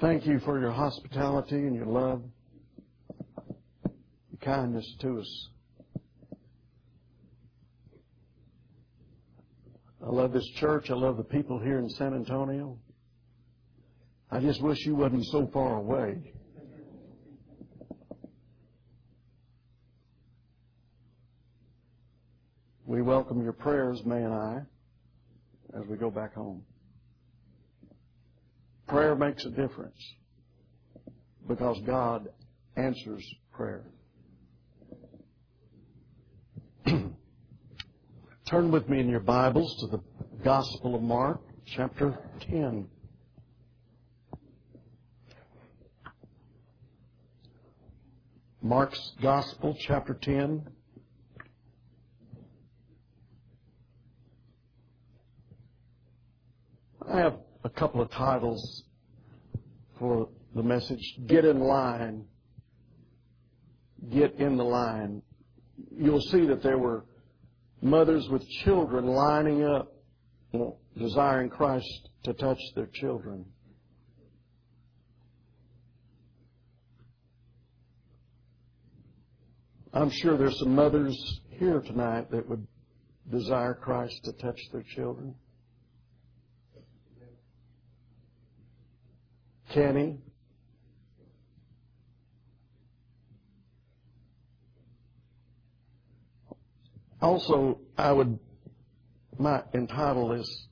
Thank you for your hospitality and your love, your kindness to us. I love this church. I love the people here in San Antonio. I just wish you wasn't so far away. We welcome your prayers, May and I, as we go back home. Prayer makes a difference because God answers prayer. Turn with me in your Bibles to the Gospel of Mark, chapter 10. Mark's Gospel, chapter 10. I have a couple of titles for the message. Get in line. Get in the line. You'll see that there were mothers with children lining up, you know, desiring Christ to touch their children. I'm sure there's some mothers here tonight that would desire Christ to touch their children. He? Also, I would might entitle this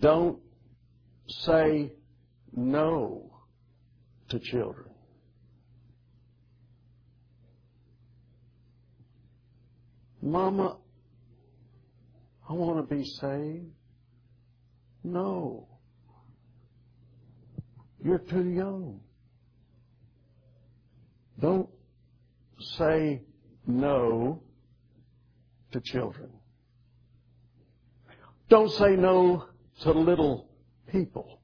Don't say no to children. Mama, I want to be saved. No. You're too young. Don't say no to children. Don't say no to little people.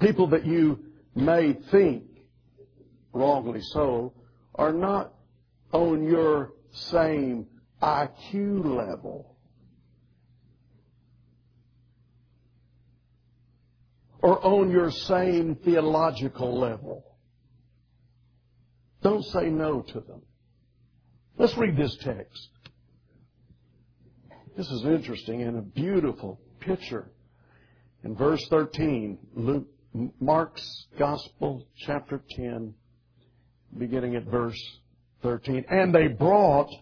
People that you may think, wrongly so, are not on your same IQ level. Or on your same theological level. Don't say no to them. Let's read this text. This is interesting and a beautiful picture. In verse 13, Luke, Mark's Gospel, chapter 10, beginning at verse 13. And they brought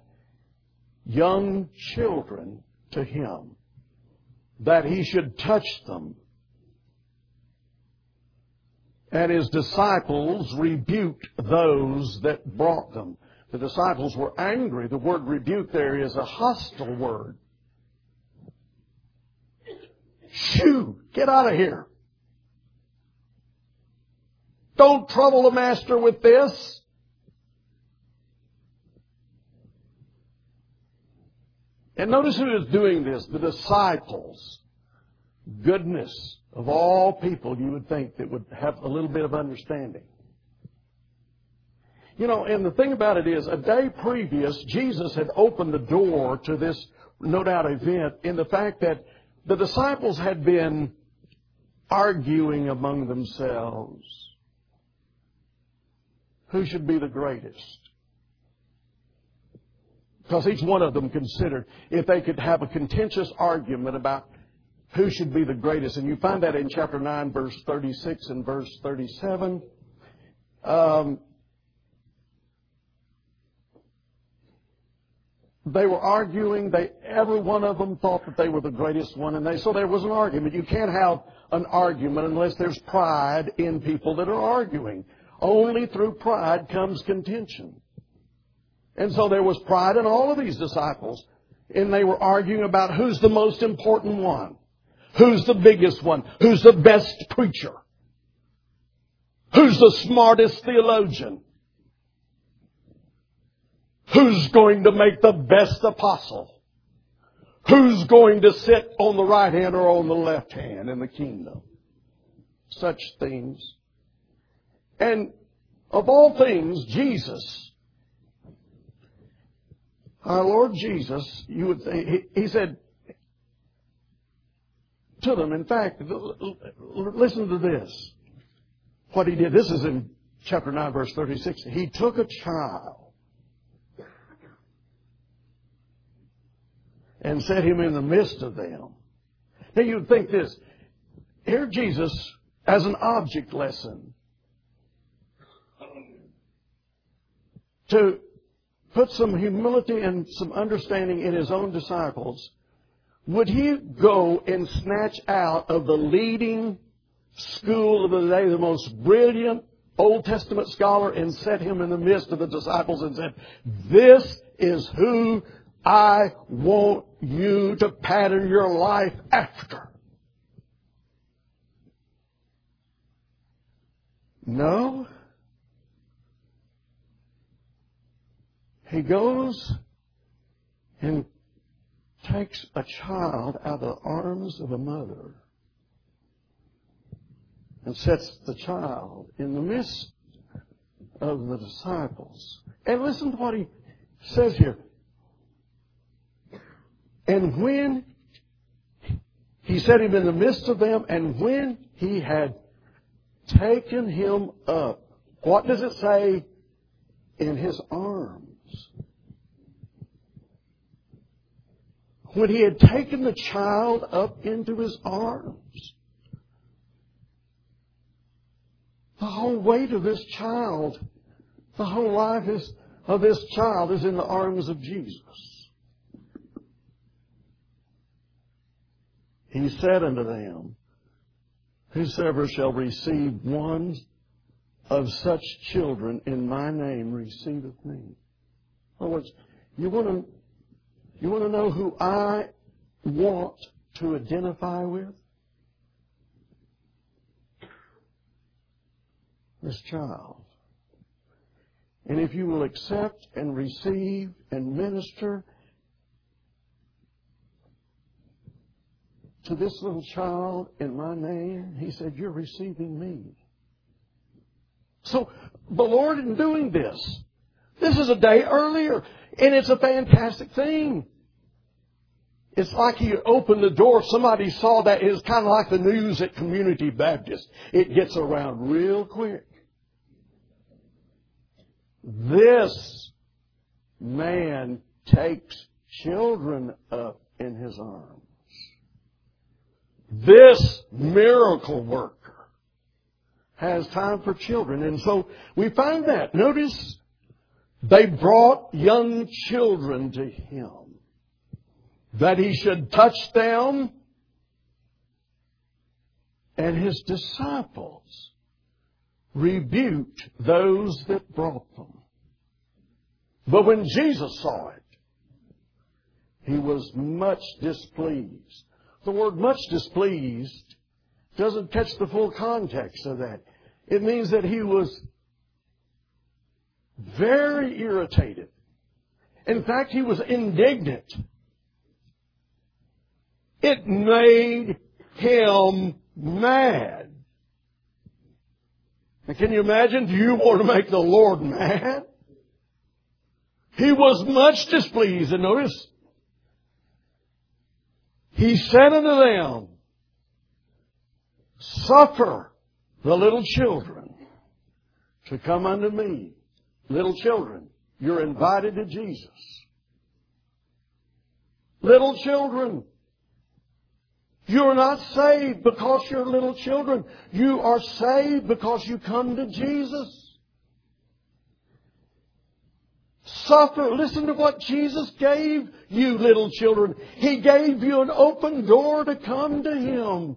young children to him that he should touch them. And his disciples rebuked those that brought them. The disciples were angry. The word rebuke there is a hostile word. Shoo! Get out of here. Don't trouble the master with this. And notice who is doing this. The disciples. Goodness of all people you would think that would have a little bit of understanding. You know, and the thing about it is, a day previous, Jesus had opened the door to this, no doubt, event in the fact that the disciples had been arguing among themselves who should be the greatest. Because each one of them considered if they could have a contentious argument about who should be the greatest. And you find that in chapter 9, verse 36 and verse 37. Um, They were arguing. They, every one of them thought that they were the greatest one, and they, so there was an argument. You can't have an argument unless there's pride in people that are arguing. Only through pride comes contention. And so there was pride in all of these disciples, and they were arguing about who's the most important one, who's the biggest one, who's the best preacher, who's the smartest theologian, Who's going to make the best apostle? Who's going to sit on the right hand or on the left hand in the kingdom? Such things. And of all things, Jesus, our Lord Jesus, you would think, he, he said, to them. In fact, listen to this. What he did. This is in chapter 9, verse 36. He took a child and set him in the midst of them. Now you'd think this. Here Jesus, as an object lesson, to put some humility and some understanding in his own disciples, would he go and snatch out of the leading school of the day, the most brilliant Old Testament scholar, and set him in the midst of the disciples and said, This is who I want you to pattern your life after. No. He goes and takes a child out of the arms of a mother and sets the child in the midst of the disciples. And listen to what he says here. And when he set him in the midst of them, and when he had taken him up, what does it say? In his arms. When he had taken the child up into his arms, the whole weight of this child, the whole life is, of this child is in the arms of Jesus. He said unto them, Whosoever shall receive one of such children in my name receiveth me. In other words, you want to, you want to know who I want to identify with? This child. And if you will accept and receive and minister to this little child in my name, he said, You're receiving me. So the Lord, in doing this, this is a day earlier, and it's a fantastic thing. It's like you open the door, somebody saw that. It's kind of like the news at Community Baptist. It gets around real quick. This man takes children up in his arms. This miracle worker has time for children. And so we find that. Notice they brought young children to him that he should touch them and his disciples rebuked those that brought them. But when Jesus saw it, he was much displeased the word much displeased doesn't catch the full context of that. It means that he was very irritated. In fact, he was indignant. It made him mad. Can you imagine? Do you want to make the Lord mad? He was much displeased. And notice, he said unto them, Suffer the little children to come unto me. Little children, you're invited to Jesus. Little children, you're not saved because you're little children. You are saved because you come to Jesus. Suffer. Listen to what Jesus gave you, little children. He gave you an open door to come to Him.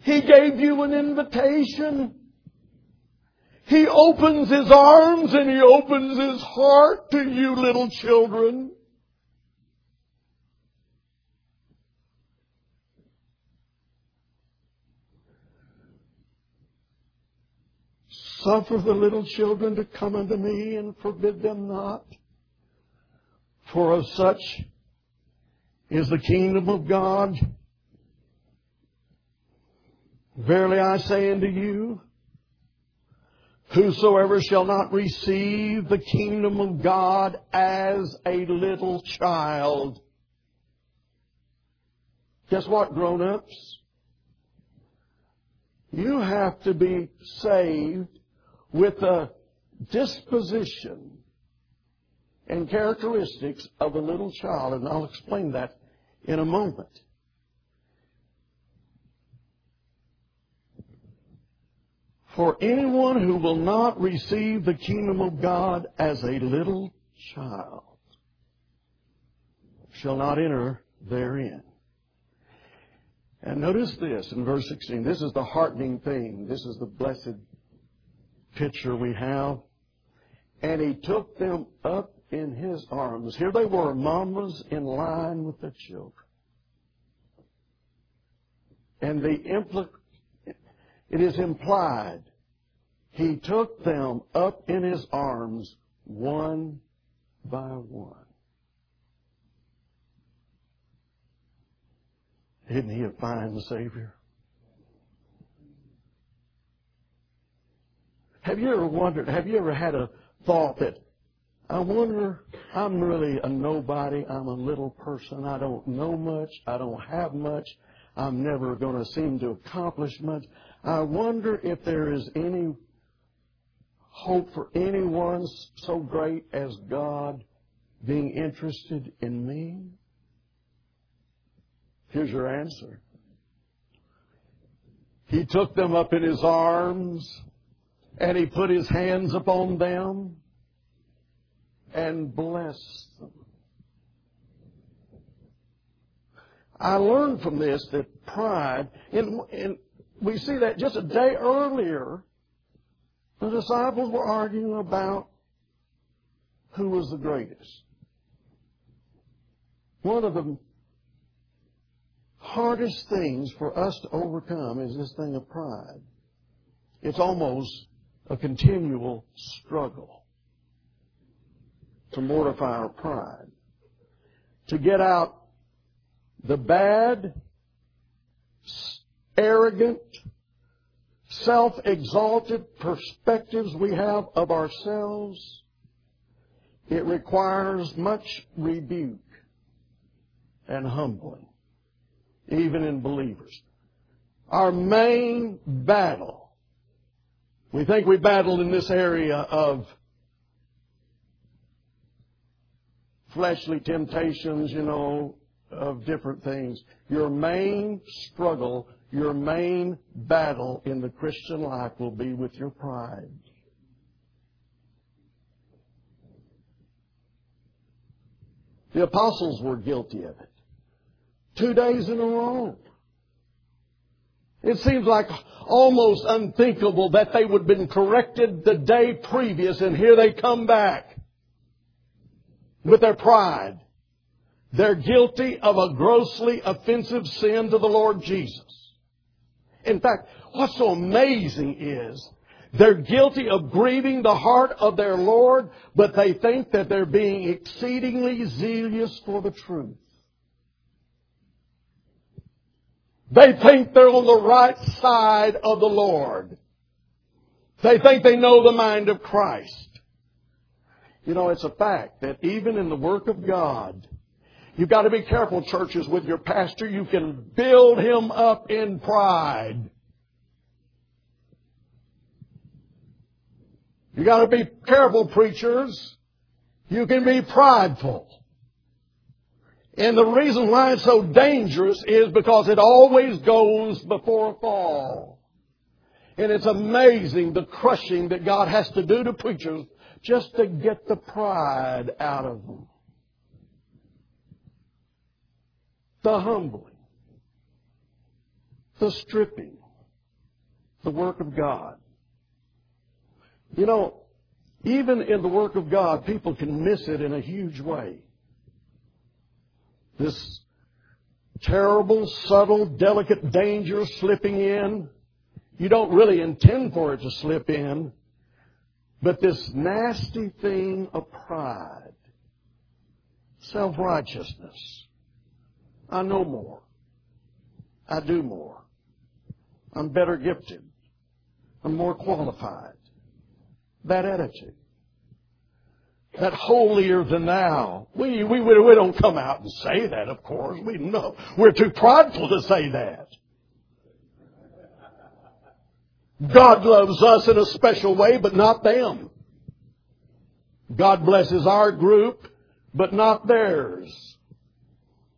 He gave you an invitation. He opens His arms and He opens His heart to you, little children. Suffer the little children to come unto me and forbid them not. For of such is the kingdom of God. Verily I say unto you, whosoever shall not receive the kingdom of God as a little child Guess what, grown-ups? You have to be saved with the disposition and characteristics of a little child, and I'll explain that in a moment. For anyone who will not receive the kingdom of God as a little child shall not enter therein. And notice this in verse 16. This is the heartening thing. This is the blessed picture we have. And he took them up in his arms. Here they were, mamas in line with their children. And the impl- it is implied he took them up in his arms one by one. Isn't he a fine Savior? Have you ever wondered, have you ever had a thought that, I wonder, I'm really a nobody, I'm a little person, I don't know much, I don't have much, I'm never going to seem to accomplish much. I wonder if there is any hope for anyone so great as God being interested in me? Here's your answer. He took them up in his arms and he put his hands upon them and blessed them. I learned from this that pride, and, and we see that just a day earlier, the disciples were arguing about who was the greatest. One of the hardest things for us to overcome is this thing of pride. It's almost a continual struggle to mortify our pride. To get out the bad, arrogant, self-exalted perspectives we have of ourselves, it requires much rebuke and humbling even in believers. Our main battle, we think we battled in this area of fleshly temptations, you know, of different things. Your main struggle, your main battle in the Christian life will be with your pride. The apostles were guilty of it two days in a row. It seems like almost unthinkable that they would have been corrected the day previous and here they come back with their pride. They're guilty of a grossly offensive sin to the Lord Jesus. In fact, what's so amazing is they're guilty of grieving the heart of their Lord, but they think that they're being exceedingly zealous for the truth. They think they're on the right side of the Lord. They think they know the mind of Christ. You know, it's a fact that even in the work of God, you've got to be careful, churches, with your pastor. You can build him up in pride. You got to be careful, preachers. You can be prideful. And the reason why it's so dangerous is because it always goes before a fall. And it's amazing the crushing that God has to do to preachers just to get the pride out of them. The humbling. The stripping. The work of God. You know, even in the work of God, people can miss it in a huge way. This terrible, subtle, delicate danger slipping in. You don't really intend for it to slip in. But this nasty thing of pride, self-righteousness. I know more. I do more. I'm better gifted. I'm more qualified. That attitude. that holier than thou. We, we, we don't come out and say that, of course. We know. We're too prideful to say that. God loves us in a special way, but not them. God blesses our group, but not theirs.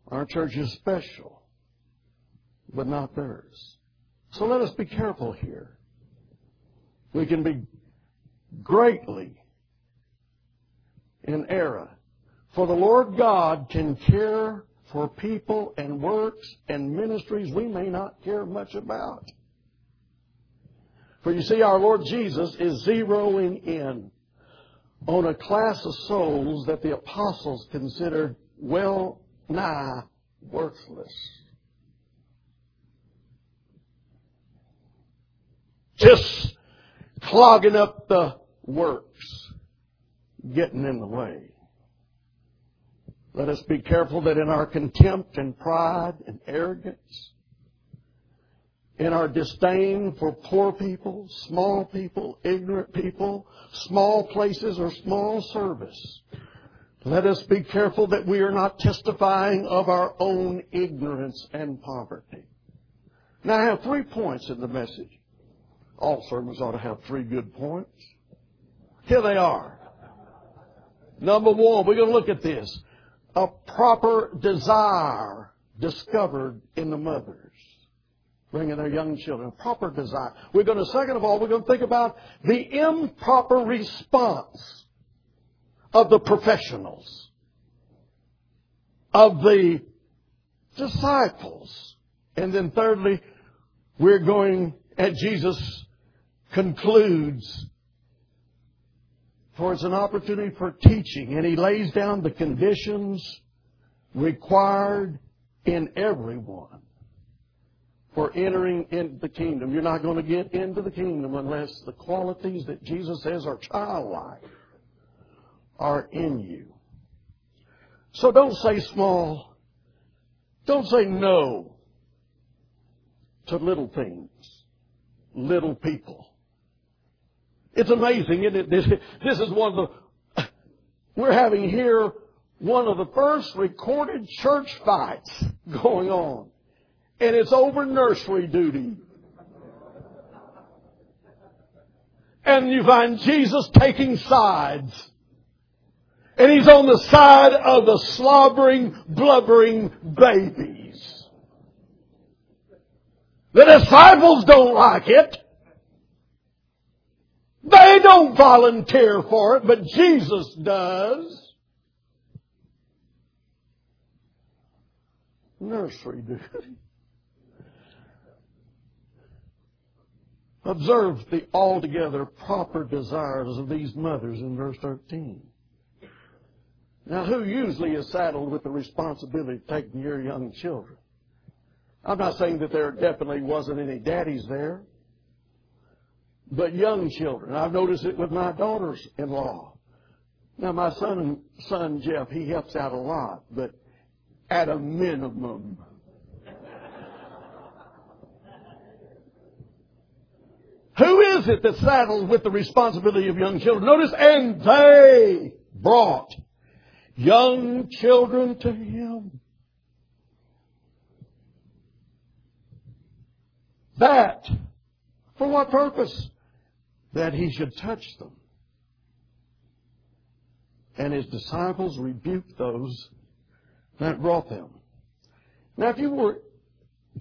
Our church is special, but not theirs. So let us be careful here. We can be greatly in error. For the Lord God can care for people and works and ministries we may not care much about. For you see, our Lord Jesus is zeroing in on a class of souls that the apostles considered well nigh worthless. Just clogging up the works, getting in the way. Let us be careful that in our contempt and pride and arrogance, in our disdain for poor people, small people, ignorant people, small places, or small service, let us be careful that we are not testifying of our own ignorance and poverty. Now, I have three points in the message. All sermons ought to have three good points. Here they are. Number one, we're going to look at this. A proper desire discovered in the mothers bringing their young children. A proper desire. We're going to, second of all, we're going to think about the improper response of the professionals, of the disciples. And then thirdly, we're going, and Jesus concludes, for it's an opportunity for teaching, and he lays down the conditions required in everyone for entering into the kingdom. You're not going to get into the kingdom unless the qualities that Jesus says are childlike are in you. So don't say small. Don't say no to little things, little people. It's amazing, isn't it? This, is one of the, we're having here one of the first recorded church fights going on and it's over nursery duty. And you find Jesus taking sides. And he's on the side of the slobbering, blubbering babies. The disciples don't like it. They don't volunteer for it, but Jesus does. Nursery duty. Observe the altogether proper desires of these mothers in verse 13. Now, who usually is saddled with the responsibility of taking your young children? I'm not saying that there definitely wasn't any daddies there, but young children. I've noticed it with my daughters-in-law. Now, my son, son Jeff, he helps out a lot, but at a minimum, Who is it that's saddled with the responsibility of young children? Notice, and they brought young children to him. That, for what purpose? That he should touch them. And his disciples rebuked those that brought them. Now, if you were,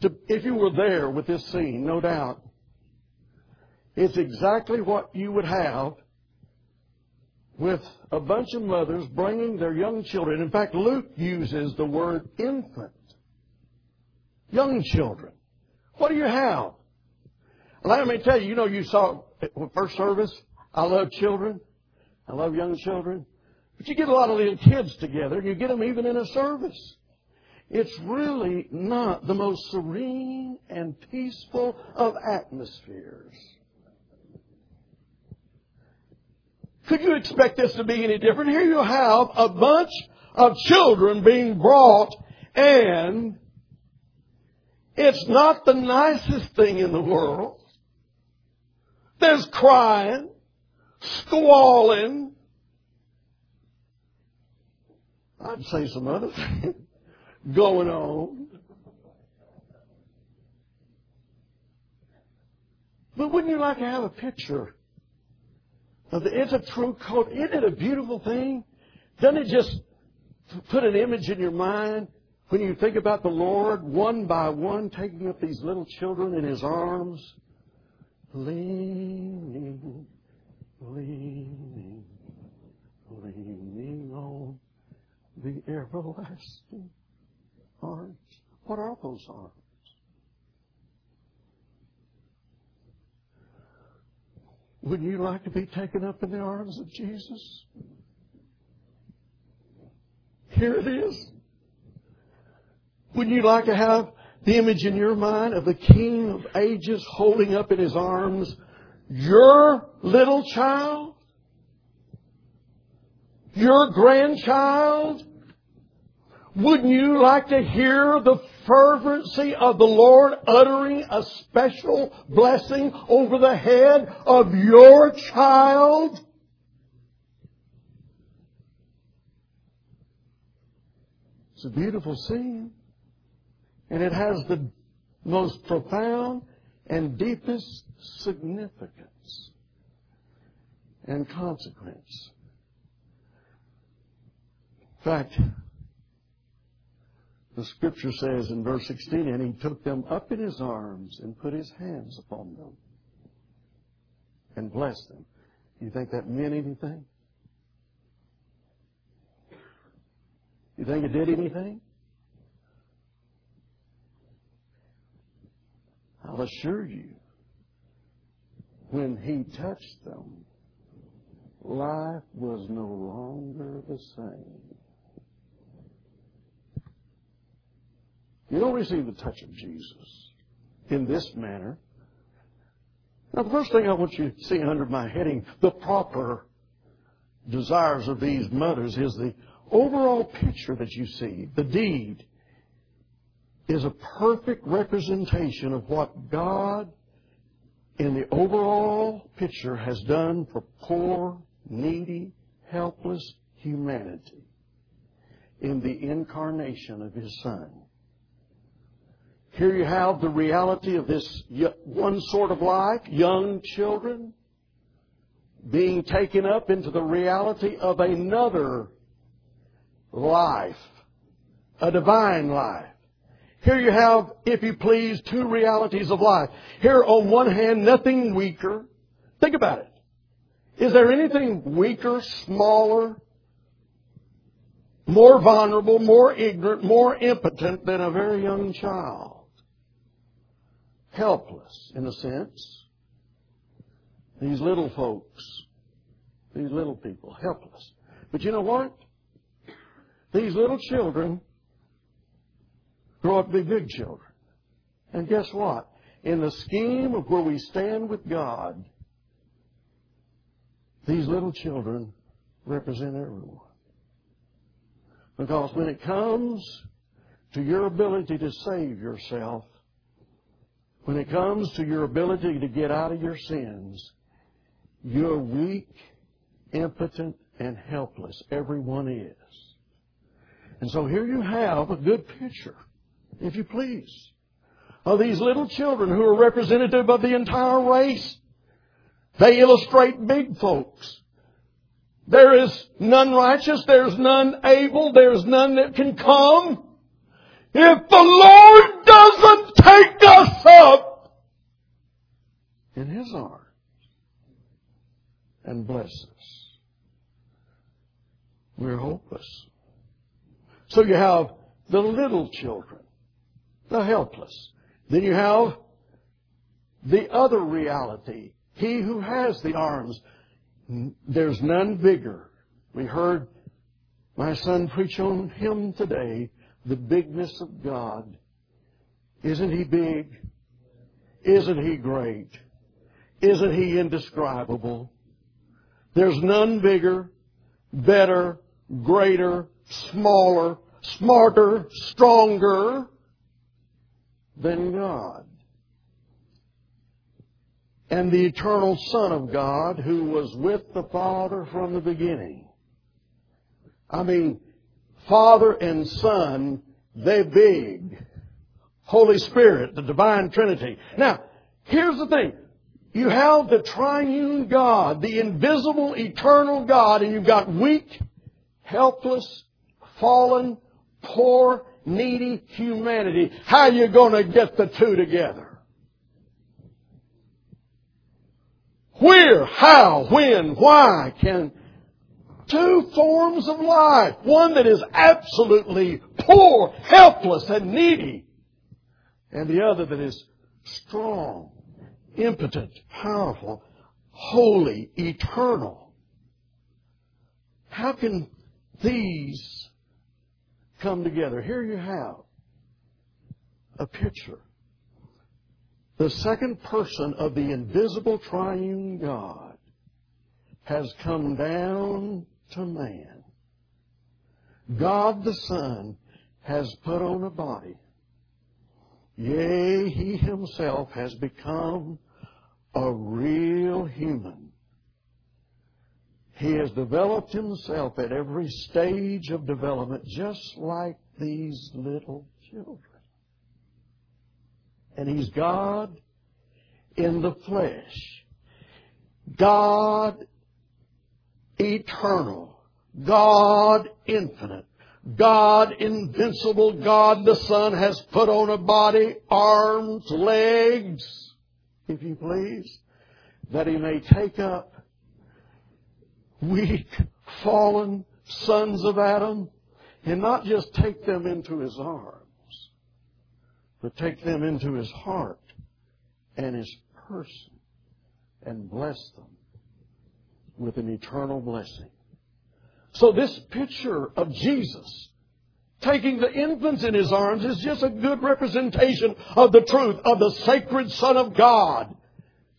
to, if you were there with this scene, no doubt, it's exactly what you would have with a bunch of mothers bringing their young children. In fact, Luke uses the word infant. Young children. What do you have? Let me tell you, you know, you saw first service. I love children. I love young children. But you get a lot of little kids together, and you get them even in a service. It's really not the most serene and peaceful of atmospheres. Could you expect this to be any different? Here you have a bunch of children being brought and it's not the nicest thing in the world. There's crying, squalling, I'd say some other things going on. But wouldn't you like to have a picture of the, a true coat. Isn't it a beautiful thing? Doesn't it just put an image in your mind when you think about the Lord one by one taking up these little children in His arms, leaning, leaning, leaning on the everlasting arms. What are those arms? Would you like to be taken up in the arms of Jesus? Here it is. Wouldn't you like to have the image in your mind of the King of ages holding up in his arms your little child? Your grandchild? Wouldn't you like to hear the fervency of the Lord uttering a special blessing over the head of your child? It's a beautiful scene. And it has the most profound and deepest significance and consequence. In fact, the scripture says in verse 16, and he took them up in his arms and put his hands upon them and blessed them. You think that meant anything? You think it did anything? I'll assure you, when he touched them, life was no longer the same. You don't receive the touch of Jesus in this manner. Now, the first thing I want you to see under my heading, the proper desires of these mothers, is the overall picture that you see. The deed is a perfect representation of what God, in the overall picture, has done for poor, needy, helpless humanity in the incarnation of His Son. Here you have the reality of this one sort of life, young children, being taken up into the reality of another life, a divine life. Here you have, if you please, two realities of life. Here on one hand, nothing weaker. Think about it. Is there anything weaker, smaller, more vulnerable, more ignorant, more impotent than a very young child? Helpless in a sense. These little folks, these little people, helpless. But you know what? These little children grow up to be big children. And guess what? In the scheme of where we stand with God, these little children represent everyone. Because when it comes to your ability to save yourself, when it comes to your ability to get out of your sins, you're weak, impotent, and helpless. Everyone is. And so here you have a good picture, if you please, of these little children who are representative of the entire race. They illustrate big folks. There is none righteous, there's none able, there's none that can come. If the Lord doesn't take us up in His arms and bless us, we're hopeless. So you have the little children, the helpless. Then you have the other reality. He who has the arms, there's none bigger. We heard my son preach on him today the bigness of God. Isn't He big? Isn't He great? Isn't He indescribable? There's none bigger, better, greater, smaller, smarter, stronger than God. And the eternal Son of God who was with the Father from the beginning. I mean, Father and Son, they big. Holy Spirit, the divine Trinity. Now, here's the thing. You have the triune God, the invisible, eternal God, and you've got weak, helpless, fallen, poor, needy humanity. How are you going to get the two together? Where, how, when, why can two forms of life, one that is absolutely poor, helpless, and needy, and the other that is strong, impotent, powerful, holy, eternal. How can these come together? Here you have a picture. The second person of the invisible triune God has come down to man. God the Son has put on a body. Yea, He Himself has become a real human. He has developed himself at every stage of development just like these little children. And he's God in the flesh. God eternal. God infinite. God invincible. God the Son has put on a body, arms, legs, if you please, that he may take up weak, fallen sons of Adam and not just take them into his arms, but take them into his heart and his person and bless them with an eternal blessing. So this picture of Jesus taking the infants in his arms is just a good representation of the truth of the sacred Son of God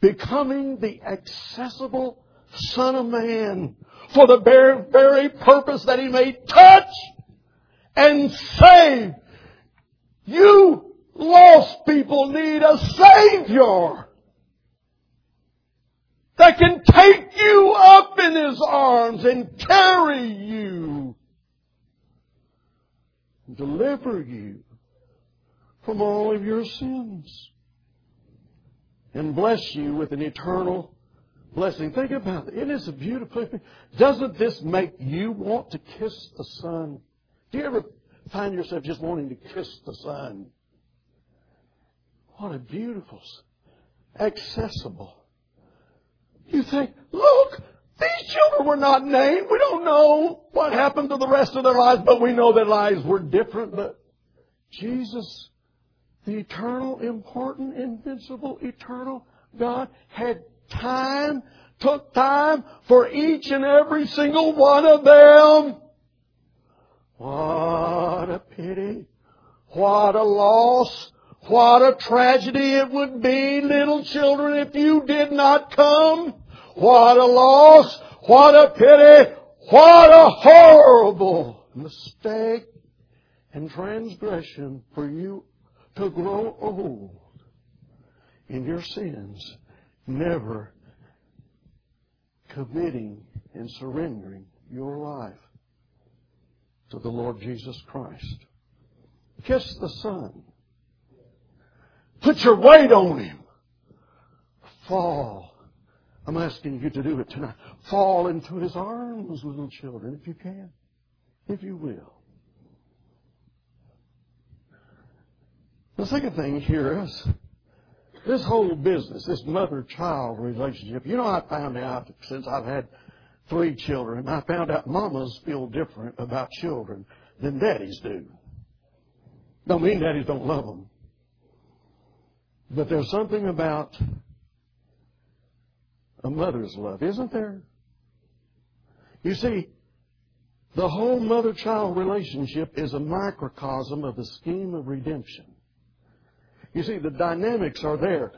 becoming the accessible Son of Man for the very, purpose that he may touch and save. You lost people need a Savior that can take in His arms and carry you deliver you from all of your sins and bless you with an eternal blessing. Think about it. It is a beautiful thing. Doesn't this make you want to kiss the Son? Do you ever find yourself just wanting to kiss the Son? What a beautiful, accessible. You think, look, these children were not named. We don't know what happened to the rest of their lives, but we know their lives were different. But Jesus, the eternal, important, invincible, eternal God, had time, took time for each and every single one of them. What a pity. What a loss. What a tragedy it would be, little children, if you did not come. What a loss! What a pity! What a horrible mistake and transgression for you to grow old in your sins, never committing and surrendering your life to the Lord Jesus Christ. Kiss the Son. Put your weight on Him. Fall I'm asking you to do it tonight. Fall into His arms, little children, if you can. If you will. The second thing here is this whole business, this mother-child relationship. You know, I found out since I've had three children, I found out mamas feel different about children than daddies do. Don't mean daddies don't love them. But there's something about a mother's love, isn't there? You see, the whole mother child relationship is a microcosm of the scheme of redemption. You see, the dynamics are there.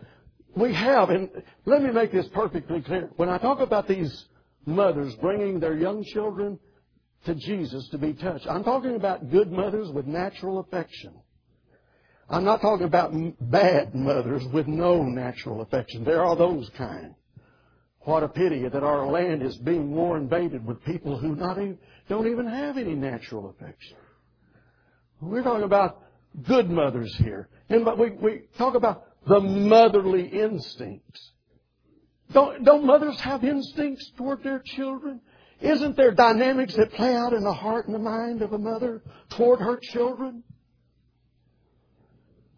We have, and let me make this perfectly clear. When I talk about these mothers bringing their young children to Jesus to be touched, I'm talking about good mothers with natural affection. I'm not talking about bad mothers with no natural affection. There are those kind. What a pity that our land is being war invaded with people who not even, don't even have any natural affection. We're talking about good mothers here. And we, we talk about the motherly instincts. Don't, don't mothers have instincts toward their children? Isn't there dynamics that play out in the heart and the mind of a mother toward her children?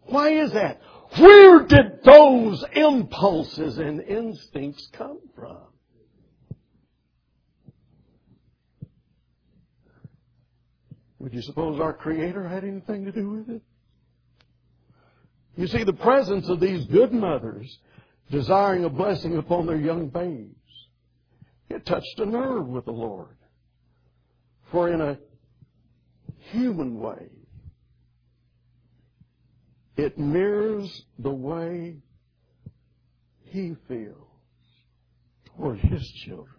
Why is that? Where did those impulses and instincts come from? Would you suppose our Creator had anything to do with it? You see, the presence of these good mothers desiring a blessing upon their young babes, it touched a nerve with the Lord. For in a human way, it mirrors the way he feels toward his children.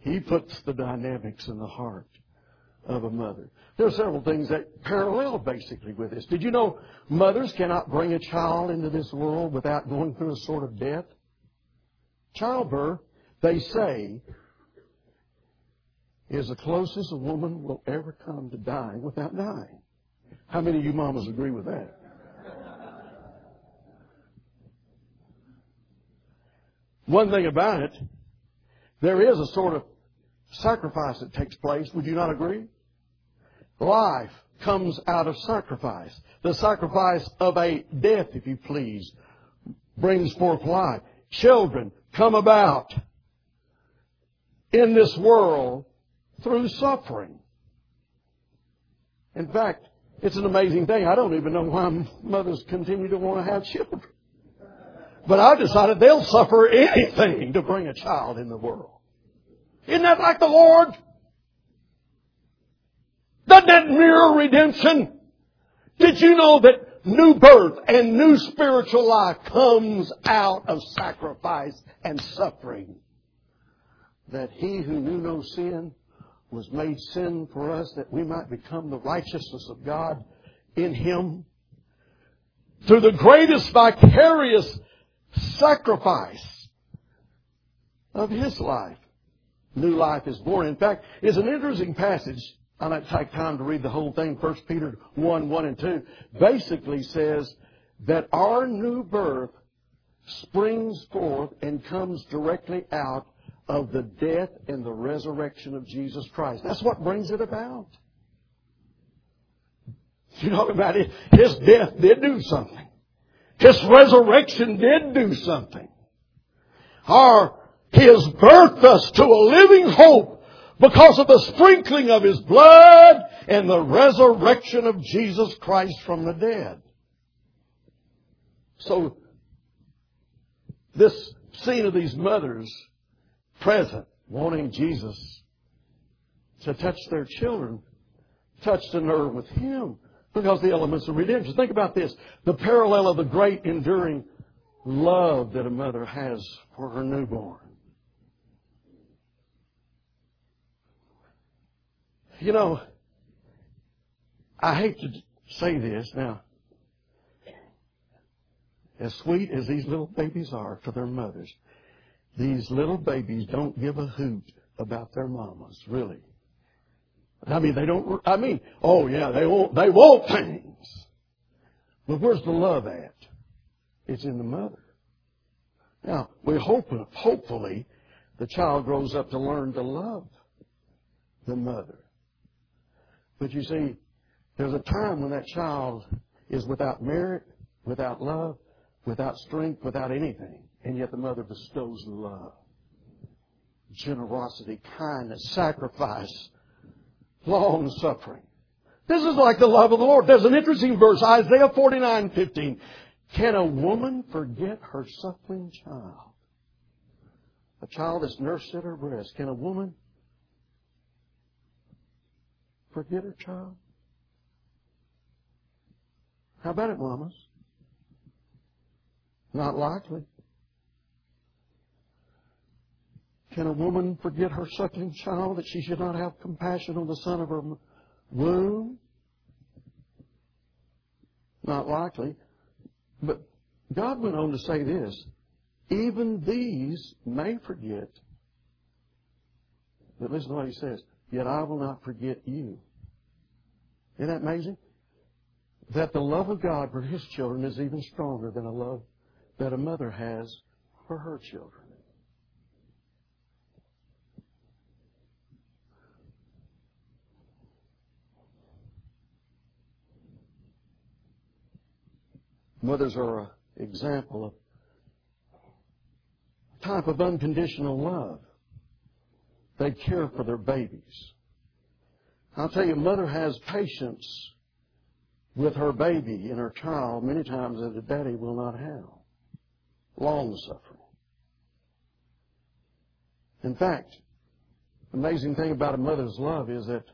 He puts the dynamics in the heart of a mother. There are several things that parallel basically with this. Did you know mothers cannot bring a child into this world without going through a sort of death? Childbirth, they say, is the closest a woman will ever come to dying without dying. How many of you mamas agree with that? One thing about it, there is a sort of sacrifice that takes place. Would you not agree? Life comes out of sacrifice. The sacrifice of a death, if you please, brings forth life. Children come about in this world through suffering. In fact, it's an amazing thing. I don't even know why mothers continue to want to have children. But I've decided they'll suffer anything to bring a child in the world. Isn't that like the Lord? Doesn't that mirror redemption? Did you know that new birth and new spiritual life comes out of sacrifice and suffering? That he who knew no sin was made sin for us that we might become the righteousness of God in him. Through the greatest vicarious sacrifice of his life, new life is born. In fact, it's an interesting passage I don't take time to read the whole thing. 1 Peter 1, 1 and 2 basically says that our new birth springs forth and comes directly out of the death and the resurrection of Jesus Christ. That's what brings it about. You know about it? His death did do something. His resurrection did do something. Our, His birthed us to a living hope because of the sprinkling of His blood and the resurrection of Jesus Christ from the dead. So, this scene of these mothers present, wanting Jesus to touch their children, touch the nerve with Him because the elements of redemption. Think about this. The parallel of the great enduring love that a mother has for her newborn. You know, I hate to say this now. As sweet as these little babies are to their mothers, these little babies don't give a hoot about their mamas, really. I mean, they don't, I mean, oh yeah, they want, they want things. But where's the love at? It's in the mother. Now, we hope, hopefully, the child grows up to learn to love the mother. But you see, there's a time when that child is without merit, without love, without strength, without anything. And yet the mother bestows love, generosity, kindness, sacrifice, long suffering. This is like the love of the Lord. There's an interesting verse, Isaiah 49, 15. Can a woman forget her suckling child? A child that's nursed at her breast. Can a woman forget her child? How about it, mamas? Not likely. Can a woman forget her suckling child that she should not have compassion on the son of her womb? Not likely. But God went on to say this even these may forget. But listen to what he says. Yet I will not forget you. Isn't that amazing? That the love of God for his children is even stronger than a love that a mother has for her children. Mothers are an example of type of unconditional love. They care for their babies. I'll tell you, mother has patience with her baby and her child many times that a daddy will not have. Long suffering. In fact, the amazing thing about a mother's love is that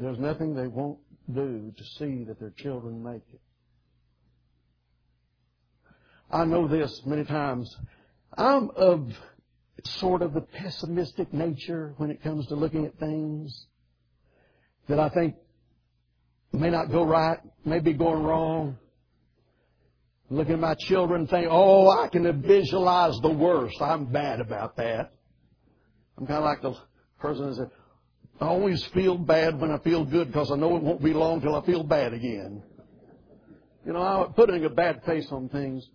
there's nothing they won't do to see that their children make it. I know this many times. I'm of sort of the pessimistic nature when it comes to looking at things that I think may not go right, may be going wrong. Looking at my children think, oh, I can visualize the worst. I'm bad about that. I'm kind of like the person that said, I always feel bad when I feel good because I know it won't be long till I feel bad again. You know, I'm putting a bad face on things.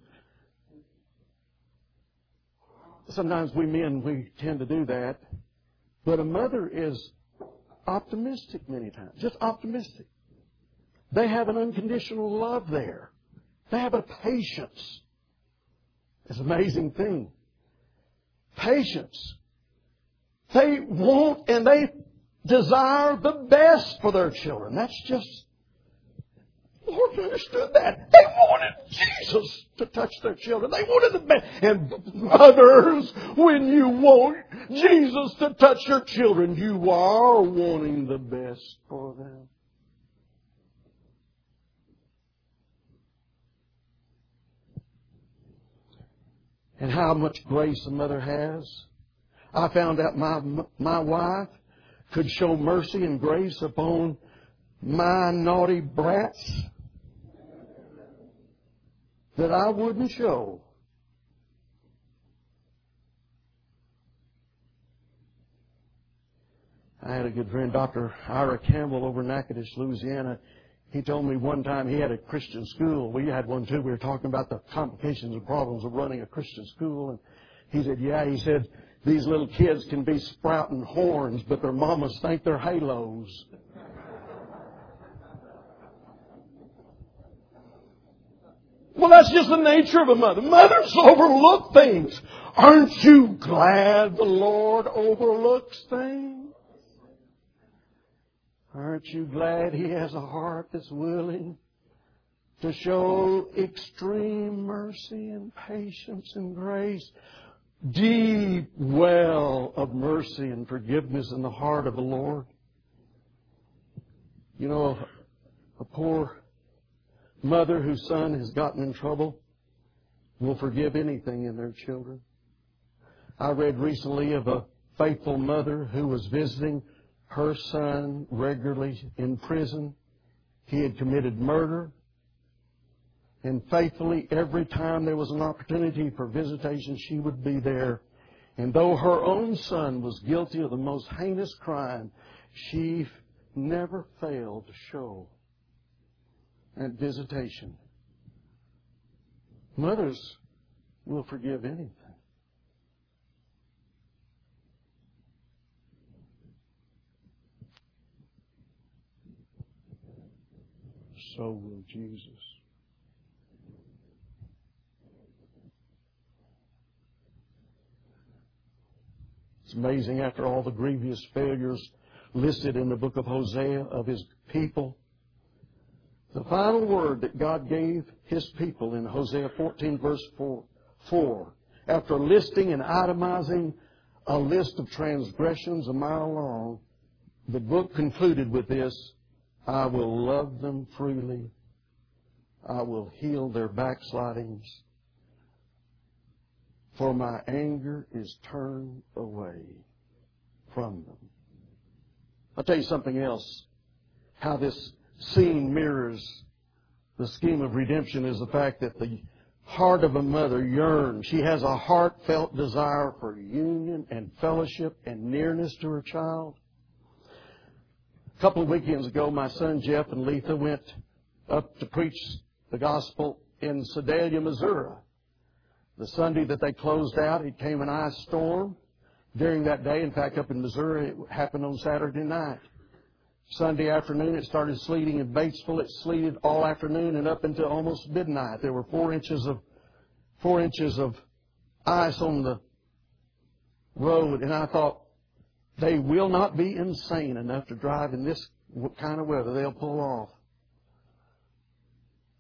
Sometimes we men, we tend to do that. But a mother is optimistic many times. Just optimistic. They have an unconditional love there. They have a patience. It's an amazing thing. Patience. They want and they desire the best for their children. That's just Oh, Lord understood that. They wanted Jesus to touch their children. They wanted the best. And mothers, when you want Jesus to touch your children, you are wanting the best for them. And how much grace a mother has. I found out my, my wife could show mercy and grace upon my naughty brats that I wouldn't show. I had a good friend, Dr. Ira Campbell, over in Natchitoches, Louisiana. He told me one time he had a Christian school. We had one too. We were talking about the complications and problems of running a Christian school. And he said, yeah, he said, these little kids can be sprouting horns, but their mamas think they're halos. Well, that's just the nature of a mother. Mothers overlook things. Aren't you glad the Lord overlooks things? Aren't you glad He has a heart that's willing to show extreme mercy and patience and grace? Deep well of mercy and forgiveness in the heart of the Lord. You know, a poor mother whose son has gotten in trouble will forgive anything in their children. I read recently of a faithful mother who was visiting her son regularly in prison. He had committed murder. And faithfully, every time there was an opportunity for visitation, she would be there. And though her own son was guilty of the most heinous crime, she never failed to show at visitation. Mothers will forgive anything. So will Jesus. It's amazing after all the grievous failures listed in the book of Hosea of his people, the final word that God gave His people in Hosea 14 verse 4, 4 after listing and itemizing a list of transgressions a mile long, the book concluded with this, I will love them freely. I will heal their backslidings. For my anger is turned away from them. I'll tell you something else. How this scene mirrors the scheme of redemption is the fact that the heart of a mother yearns. She has a heartfelt desire for union and fellowship and nearness to her child. A couple of weekends ago, my son Jeff and Letha went up to preach the gospel in Sedalia, Missouri. The Sunday that they closed out, it came an ice storm during that day. In fact, up in Missouri, it happened on Saturday night. Sunday afternoon, it started sleeting in Batesville. It sleeted all afternoon and up until almost midnight. There were four inches of four inches of ice on the road, and I thought they will not be insane enough to drive in this kind of weather. They'll pull off.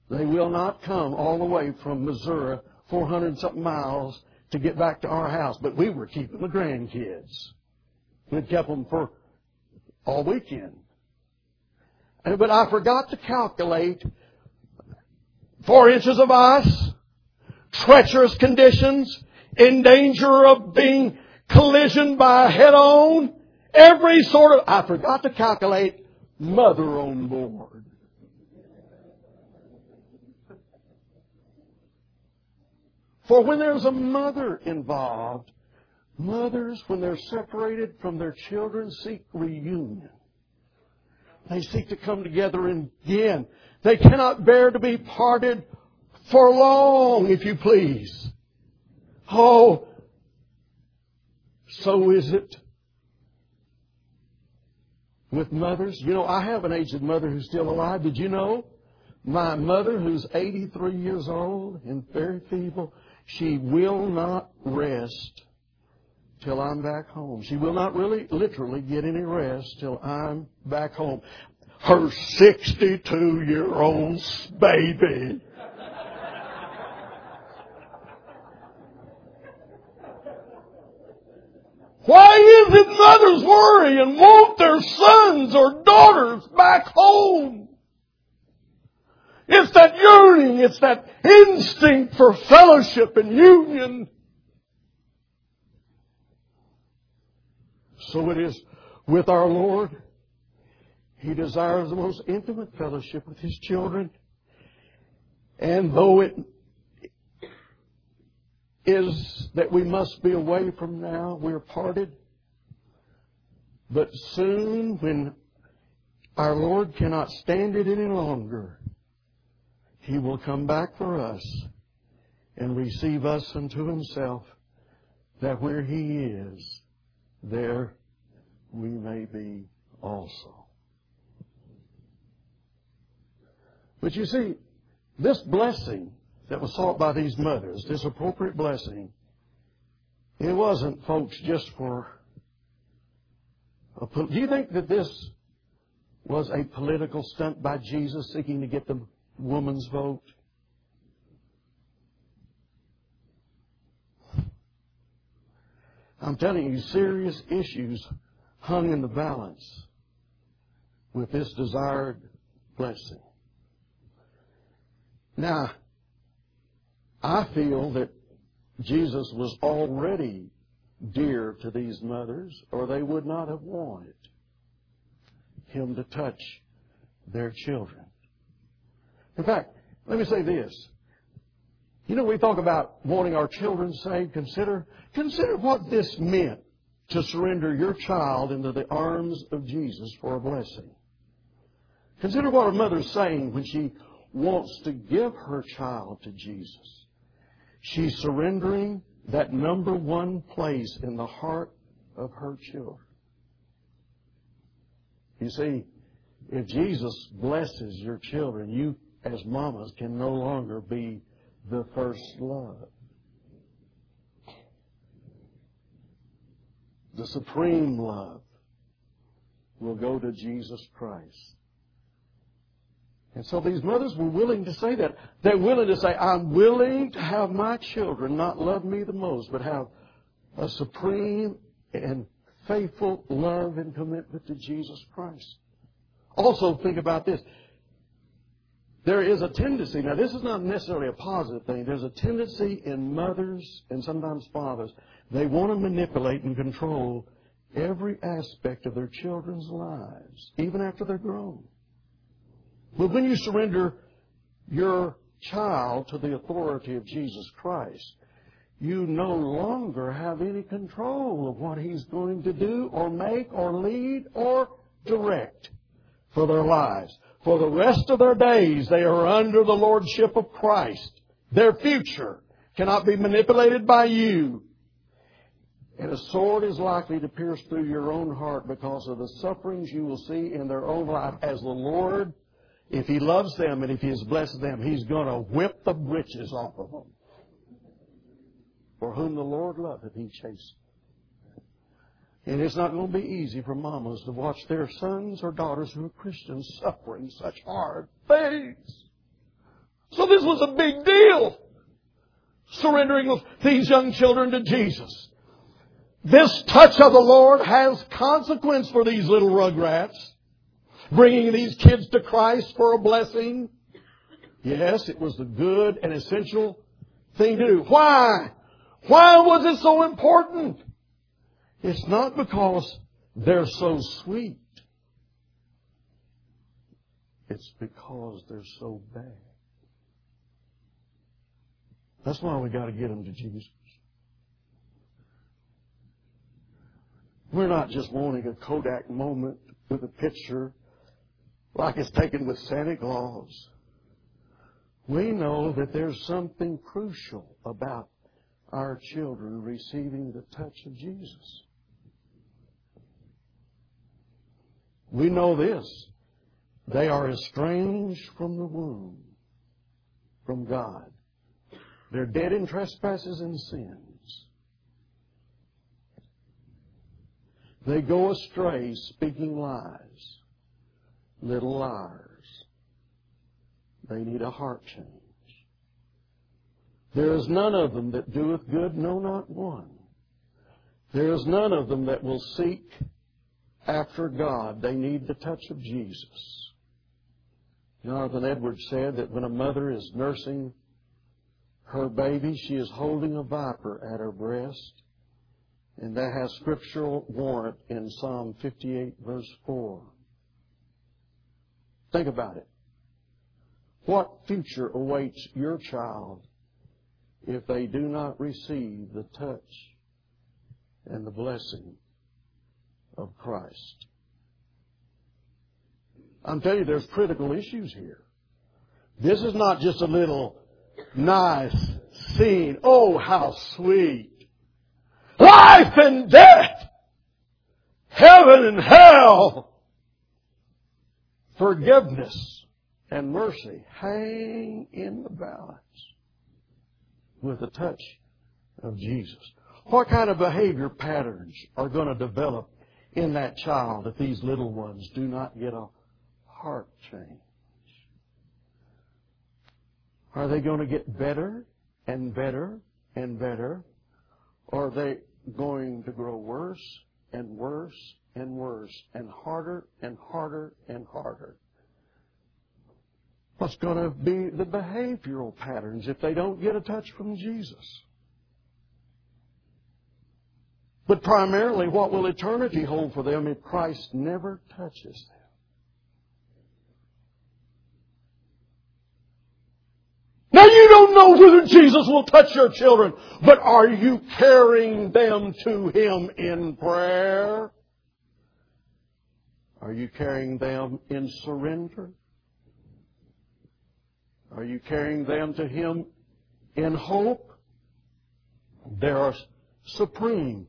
They will not come all the way from Missouri, 400 something miles, to get back to our house. But we were keeping the grandkids. We'd kept them for all weekend. But I forgot to calculate four inches of ice, treacherous conditions, in danger of being collision by head on, every sort of, I forgot to calculate mother on board. For when there's a mother involved, mothers, when they're separated from their children, seek reunion. They seek to come together again. They cannot bear to be parted for long, if you please. Oh, so is it with mothers. You know, I have an aged mother who's still alive. Did you know? My mother, who's 83 years old and very feeble, she will not rest till I'm back home. She will not really, literally get any rest till I'm back home. Her 62 year old baby. Why is it mothers worry and want their sons or daughters back home? It's that yearning, it's that instinct for fellowship and union. So it is with our Lord. He desires the most intimate fellowship with His children. And though it is that we must be away from now, we're parted. But soon, when our Lord cannot stand it any longer, He will come back for us and receive us unto Himself, that where He is, there we may be also. But you see, this blessing that was sought by these mothers, this appropriate blessing, it wasn't, folks, just for. A, do you think that this was a political stunt by Jesus seeking to get the woman's vote? I'm telling you, serious issues hung in the balance with this desired blessing. Now, I feel that Jesus was already dear to these mothers, or they would not have wanted him to touch their children. In fact, let me say this. You know, we talk about wanting our children saved. Consider, consider what this meant to surrender your child into the arms of Jesus for a blessing. Consider what a mother's saying when she wants to give her child to Jesus. She's surrendering that number one place in the heart of her children. You see, if Jesus blesses your children, you as mamas can no longer be the first love. The supreme love will go to Jesus Christ. And so these mothers were willing to say that. They're willing to say, I'm willing to have my children not love me the most, but have a supreme and faithful love and commitment to Jesus Christ. Also, think about this. There is a tendency, now this is not necessarily a positive thing, there's a tendency in mothers and sometimes fathers, they want to manipulate and control every aspect of their children's lives, even after they're grown. But when you surrender your child to the authority of Jesus Christ, you no longer have any control of what He's going to do or make or lead or direct for their lives. For the rest of their days, they are under the Lordship of Christ. Their future cannot be manipulated by you. And a sword is likely to pierce through your own heart because of the sufferings you will see in their own life as the Lord, if He loves them and if He has blessed them, He's going to whip the britches off of them. For whom the Lord loveth, He chastens. And it's not going to be easy for mamas to watch their sons or daughters who are Christians suffering such hard things. So this was a big deal. Surrendering these young children to Jesus. This touch of the Lord has consequence for these little rugrats. Bringing these kids to Christ for a blessing. Yes, it was the good and essential thing to do. Why? Why was it so important? It's not because they're so sweet. It's because they're so bad. That's why we got to get them to Jesus. We're not just wanting a Kodak moment with a picture like it's taken with Santa Claus. We know that there's something crucial about our children receiving the touch of Jesus. We know this. They are estranged from the womb, from God. They're dead in trespasses and sins. They go astray speaking lies, little liars. They need a heart change. There is none of them that doeth good, no, not one. There is none of them that will seek after God. They need the touch of Jesus. Jonathan Edwards said that when a mother is nursing her baby, she is holding a viper at her breast. And that has scriptural warrant in Psalm 58 verse 4. Think about it. What future awaits your child if they do not receive the touch and the blessing of Christ. I'm telling you, there's critical issues here. This is not just a little nice scene. Oh, how sweet. Life and death. Heaven and hell. Forgiveness and mercy hang in the balance with the touch of Jesus. What kind of behavior patterns are going to develop in that child if these little ones do not get a heart change? Are they going to get better and better and better? Or are they going to grow worse and worse and worse and harder and harder and harder? What's going to be the behavioral patterns if they don't get a touch from Jesus? But primarily, what will eternity hold for them if Christ never touches them? Now you don't know whether Jesus will touch your children, but are you carrying them to Him in prayer? Are you carrying them in surrender? Are you carrying them to Him in hope? There are supreme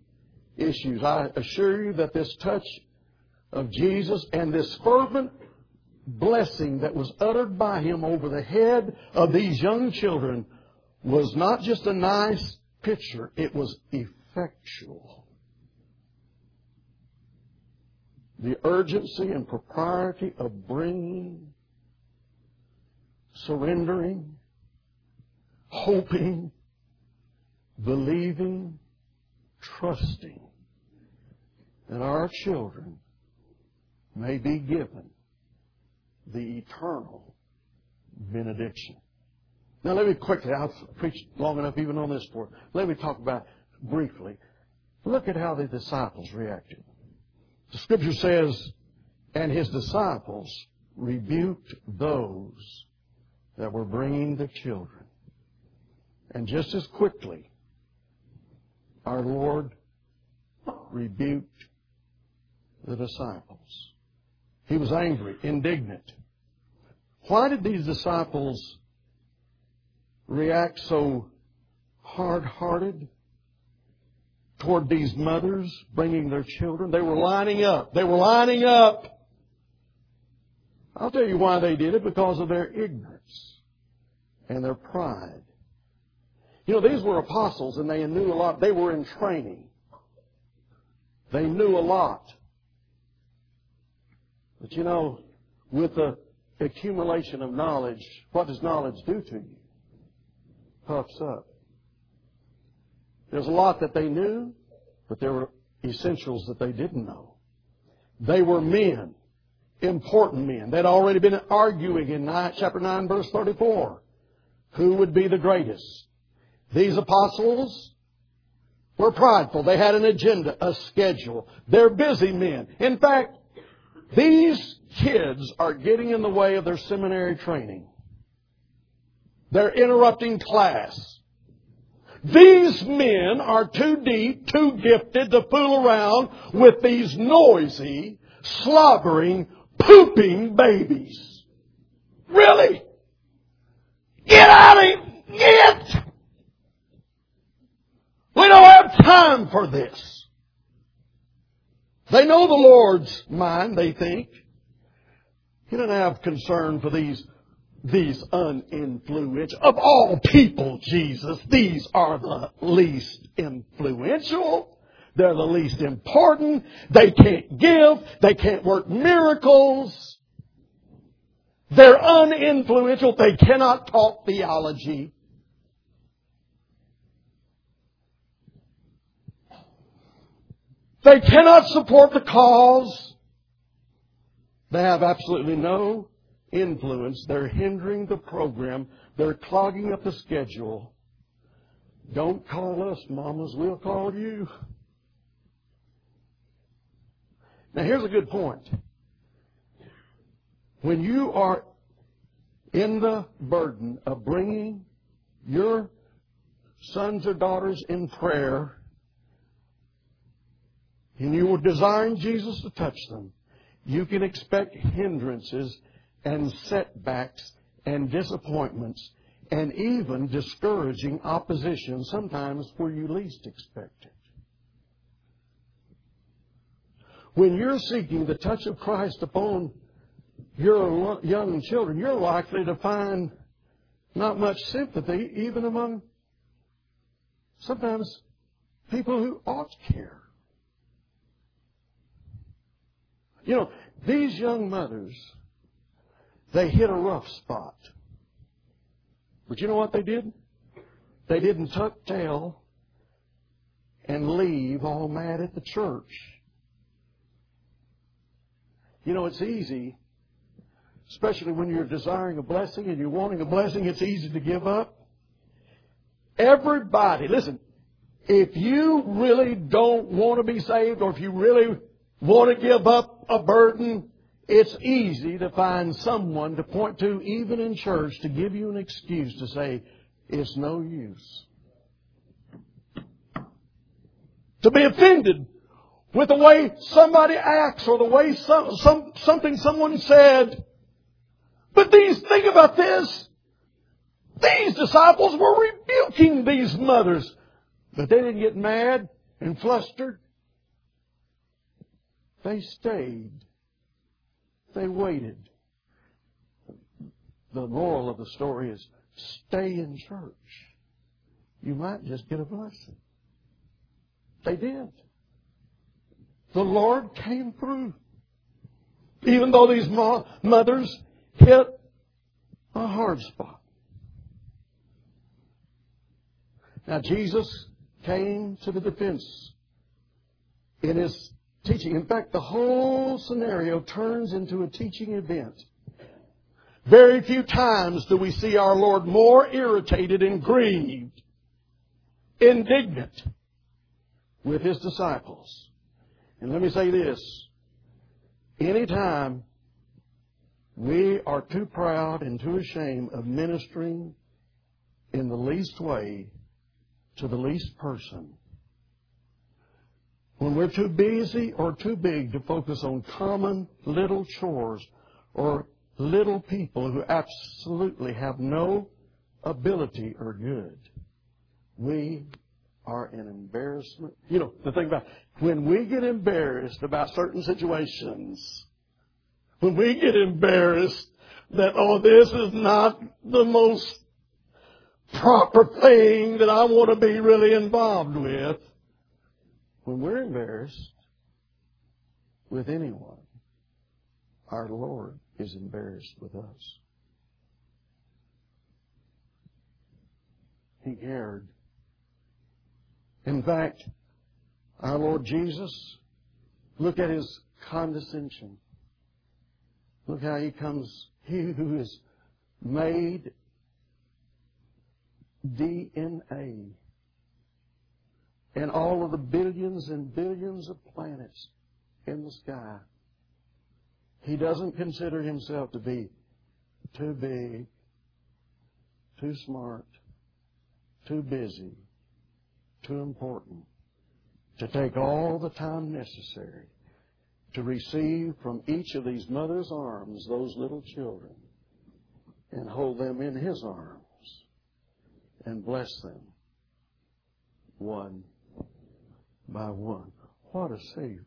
issues. I assure you that this touch of Jesus and this fervent blessing that was uttered by Him over the head of these young children was not just a nice picture, it was effectual. The urgency and propriety of bringing surrendering, hoping, believing, trusting that our children may be given the eternal benediction. Now let me quickly, I've preached long enough even on this for Let me talk about briefly. Look at how the disciples reacted. The scripture says, and his disciples rebuked those that were bringing the children. And just as quickly, our Lord rebuked the disciples. He was angry, indignant. Why did these disciples react so hard hearted toward these mothers bringing their children? They were lining up. They were lining up. I'll tell you why they did it because of their ignorance and their pride. You know, these were apostles and they knew a lot. They were in training. They knew a lot. But you know, with the accumulation of knowledge, what does knowledge do to you? Puffs up. There's a lot that they knew, but there were essentials that they didn't know. They were men, important men. They'd already been arguing in chapter 9, verse 34. Who would be the greatest? These apostles were prideful. They had an agenda, a schedule. They're busy men. In fact, these kids are getting in the way of their seminary training. They're interrupting class. These men are too deep, too gifted to fool around with these noisy, slobbering, pooping babies. Really? Get out of here! Get! We don't have time for this. They know the Lord's mind, they think. He doesn't have concern for these, these uninfluential. Of all people, Jesus, these are the least influential. They're the least important. They can't give. They can't work miracles. They're uninfluential. They cannot talk theology. They cannot support the cause. They have absolutely no influence. They're hindering the program. They're clogging up the schedule. Don't call us, mamas. We'll call you. Now, here's a good point. When you are in the burden of bringing your sons or daughters in prayer and you were design Jesus to touch them, you can expect hindrances and setbacks and disappointments and even discouraging opposition sometimes where you least expect it. When you're seeking the touch of Christ upon your young children, you're likely to find not much sympathy even among sometimes people who ought to care. You know, these young mothers, they hit a rough spot. But you know what they did? They didn't tuck tail and leave all mad at the church. You know, it's easy, especially when you're desiring a blessing and you're wanting a blessing, it's easy to give up. Everybody, listen, if you really don't want to be saved or if you really want to give up a burden, it's easy to find someone to point to, even in church, to give you an excuse to say, it's no use. To be offended with the way somebody acts or the way some, some, something someone said. But these, think about this. These disciples were rebuking these mothers. But they didn't get mad and flustered. They stayed. They waited. The moral of the story is stay in church. You might just get a blessing. They did. The Lord came through. Even though these mothers hit a hard spot. Now Jesus came to the defense in his teaching. In fact, the whole scenario turns into a teaching event. Very few times do we see our Lord more irritated and grieved, indignant with His disciples. And let me say this. Anytime We are too proud and too ashamed of ministering in the least way to the least person. When we're too busy or too big to focus on common little chores or little people who absolutely have no ability or good, we are an embarrassment. You know, the thing about when we get embarrassed about certain situations, when we get embarrassed that, oh, this is not the most proper thing that I want to be really involved with, when we're embarrassed with anyone, our Lord is embarrassed with us. He cared. In fact, our Lord Jesus, look at his condescension. Look how he comes, he who is made DNA and all of the billions and billions of planets in the sky. He doesn't consider himself to be too big, too smart, too busy, too important to take all the time necessary to receive from each of these mothers' arms those little children and hold them in his arms and bless them one by one. What a Savior.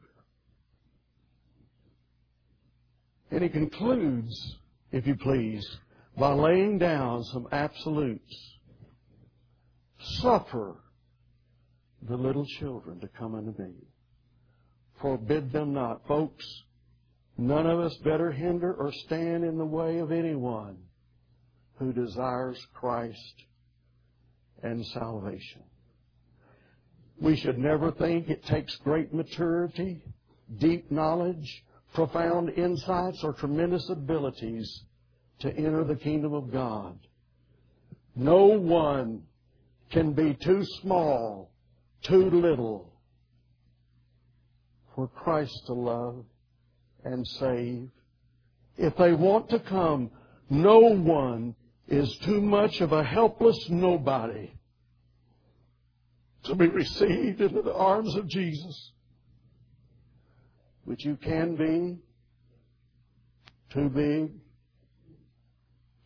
And he concludes, if you please, by laying down some absolutes. Suffer the little children to come unto me. Forbid them not. Folks, none of us better hinder or stand in the way of anyone who desires Christ and salvation. We should never think it takes great maturity, deep knowledge, profound insights, or tremendous abilities to enter the kingdom of God. No one can be too small, too little for Christ to love and save. If they want to come, no one is too much of a helpless nobody to be received into the arms of Jesus, which you can be too big,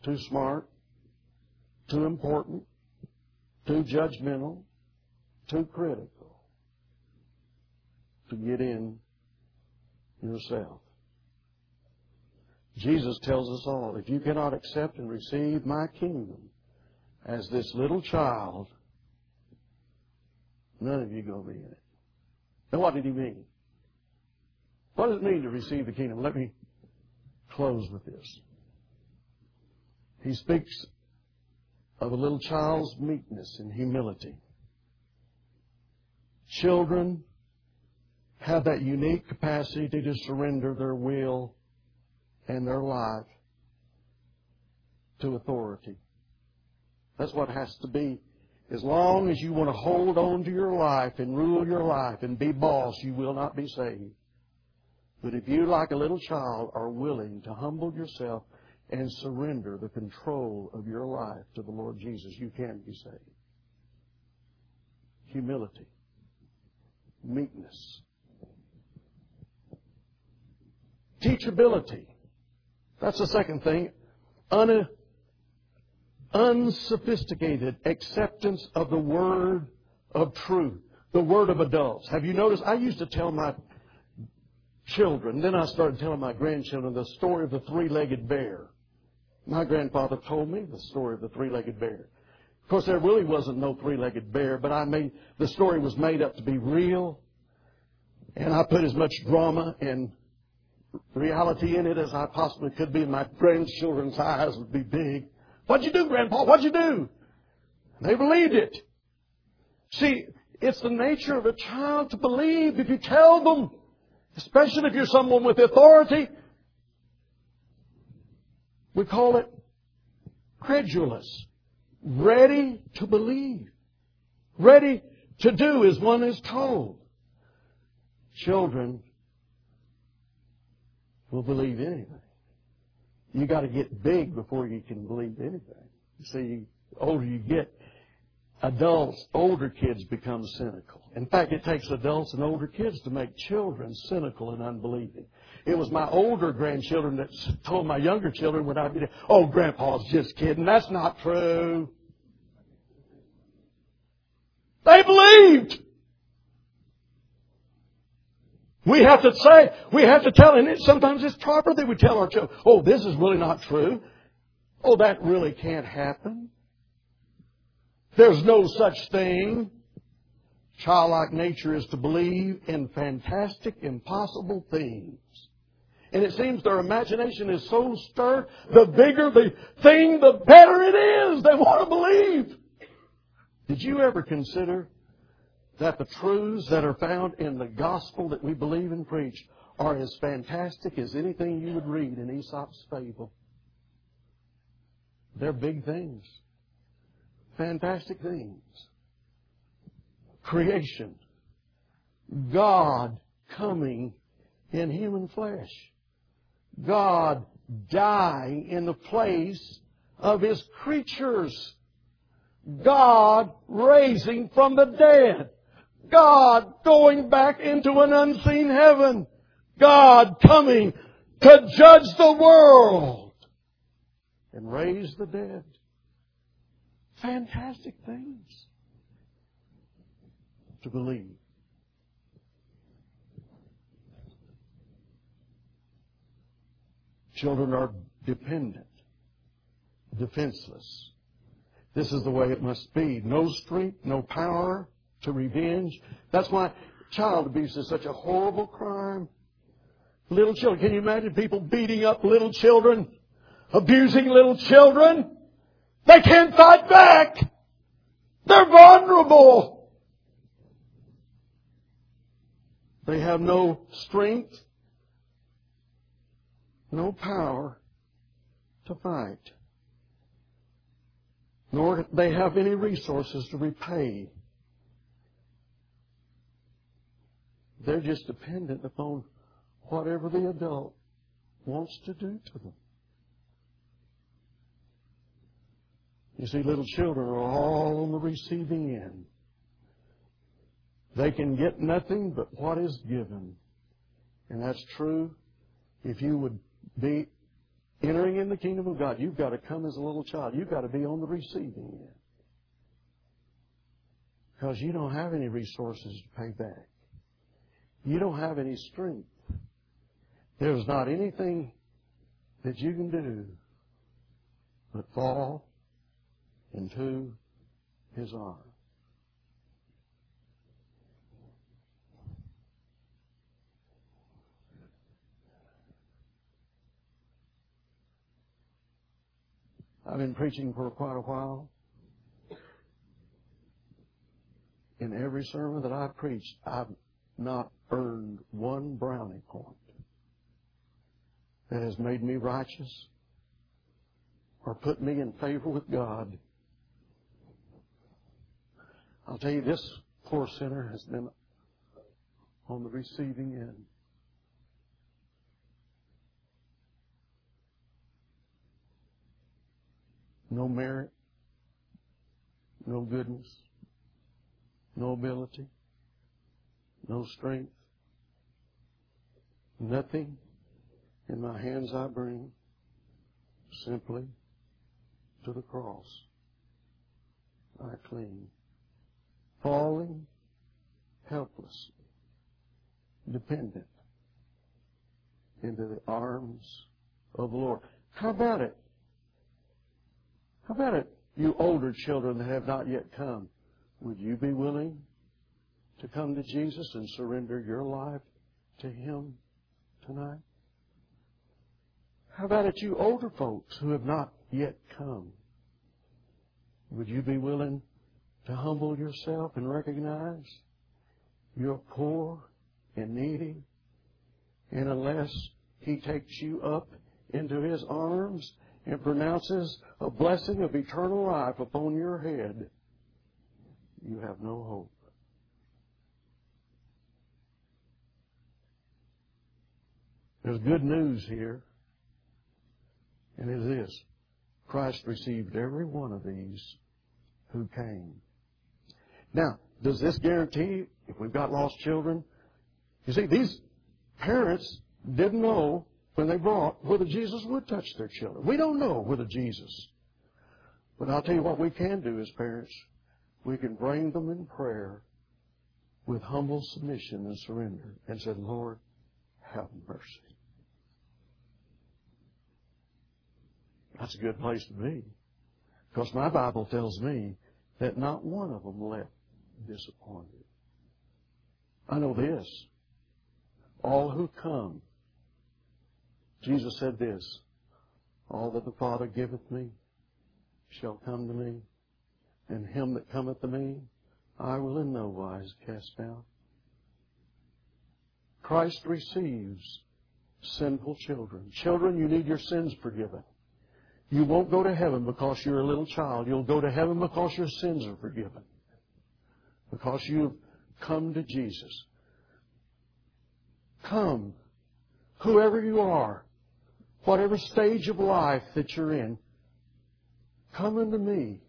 too smart, too important, too judgmental, too critical to get in yourself. Jesus tells us all, if you cannot accept and receive my kingdom as this little child, none of you go be in it. Now what did he mean? What does it mean to receive the kingdom? Let me close with this. He speaks of a little child's meekness and humility. Children have that unique capacity to surrender their will and their life to authority. That's what has to be. As long as you want to hold on to your life and rule your life and be boss, you will not be saved. But if you, like a little child, are willing to humble yourself and surrender the control of your life to the Lord Jesus, you can be saved. Humility. Meekness. Teachability. That's the second thing. Unsophisticated acceptance of the word of truth, the word of adults. Have you noticed? I used to tell my children, then I started telling my grandchildren the story of the three legged bear. My grandfather told me the story of the three legged bear. Of course, there really wasn't no three legged bear, but I made the story was made up to be real, and I put as much drama and reality in it as I possibly could be. My grandchildren's eyes would be big. What'd you do, Grandpa? What'd you do? They believed it. See, it's the nature of a child to believe if you tell them, especially if you're someone with authority. We call it credulous. Ready to believe. Ready to do as one is told. Children will believe anything. You got to get big before you can believe anything. You see, the older you get, adults, older kids become cynical. In fact, it takes adults and older kids to make children cynical and unbelieving. It was my older grandchildren that told my younger children when I'd be there, oh, Grandpa's just kidding. That's not true. They believed. We have to say, we have to tell, and sometimes it's proper that we tell our children, oh, this is really not true. Oh, that really can't happen. There's no such thing. Childlike nature is to believe in fantastic, impossible things. And it seems their imagination is so stirred, the bigger the thing, the better it is. They want to believe. Did you ever consider that the truths that are found in the gospel that we believe and preach are as fantastic as anything you would read in Aesop's fable? They're big things. Fantastic things. Creation. God coming in human flesh. God dying in the place of His creatures. God raising from the dead. God going back into an unseen heaven. God coming to judge the world and raise the dead. Fantastic things to believe. Children are dependent, defenseless. This is the way it must be. No strength, no power to revenge. That's why child abuse is such a horrible crime. Little children, can you imagine people beating up little children? Abusing little children? They can't fight back! They're vulnerable! They have no strength, no power to fight, nor they have any resources to repay. They're just dependent upon whatever the adult wants to do to them. You see, little children are all on the receiving end. They can get nothing but what is given. And that's true if you would be entering in the kingdom of God. You've got to come as a little child. You've got to be on the receiving end. Because you don't have any resources to pay back. You don't have any strength. There's not anything that you can do but fall into His arms. I've been preaching for quite a while. In every sermon that I've preached, I've not earned one brownie point that has made me righteous or put me in favor with God. I'll tell you, this poor sinner has been on the receiving end. No merit, no goodness, no ability, no strength, nothing in my hands I bring, simply to the cross I cling, falling helpless, dependent into the arms of the Lord. How about it? How about it, you older children that have not yet come? Would you be willing to come to Jesus and surrender your life to Him tonight? How about it, you older folks who have not yet come? Would you be willing to humble yourself and recognize you're poor and needy? And unless He takes you up into His arms and pronounces a blessing of eternal life upon your head, you have no hope. There's good news here. And it is. This. Christ received every one of these who came. Now, does this guarantee if we've got lost children? You see, these parents didn't know when they brought whether Jesus would touch their children. We don't know whether Jesus. But I'll tell you what we can do as parents. We can bring them in prayer with humble submission and surrender and say, Lord, have mercy. That's a good place to be. Because my Bible tells me that not one of them left disappointed. I know this. All who come, Jesus said this, all that the Father giveth me shall come to me, and him that cometh to me I will in no wise cast down. Christ receives sinful children. Children, you need your sins forgiven. You won't go to heaven because you're a little child. You'll go to heaven because your sins are forgiven. Because you've come to Jesus. Come, whoever you are, whatever stage of life that you're in, come unto me.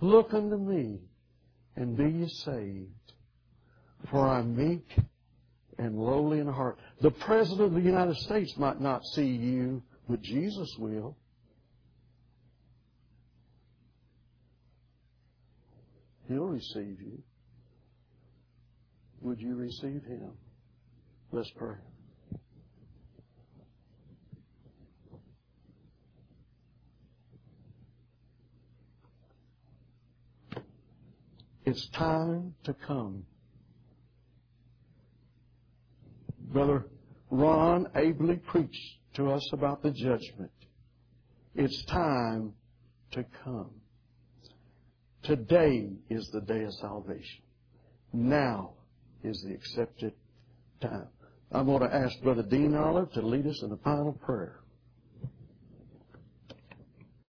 Look unto me and be ye saved. For I'm meek and lowly in heart. The President of the United States might not see you, but Jesus will. He'll receive you. Would you receive Him? Let's pray. It's time to come. Brother Ron ably preached to us about the judgment. It's time to come. Today is the day of salvation. Now is the accepted time. I'm going to ask Brother Dean Olive to lead us in the final prayer.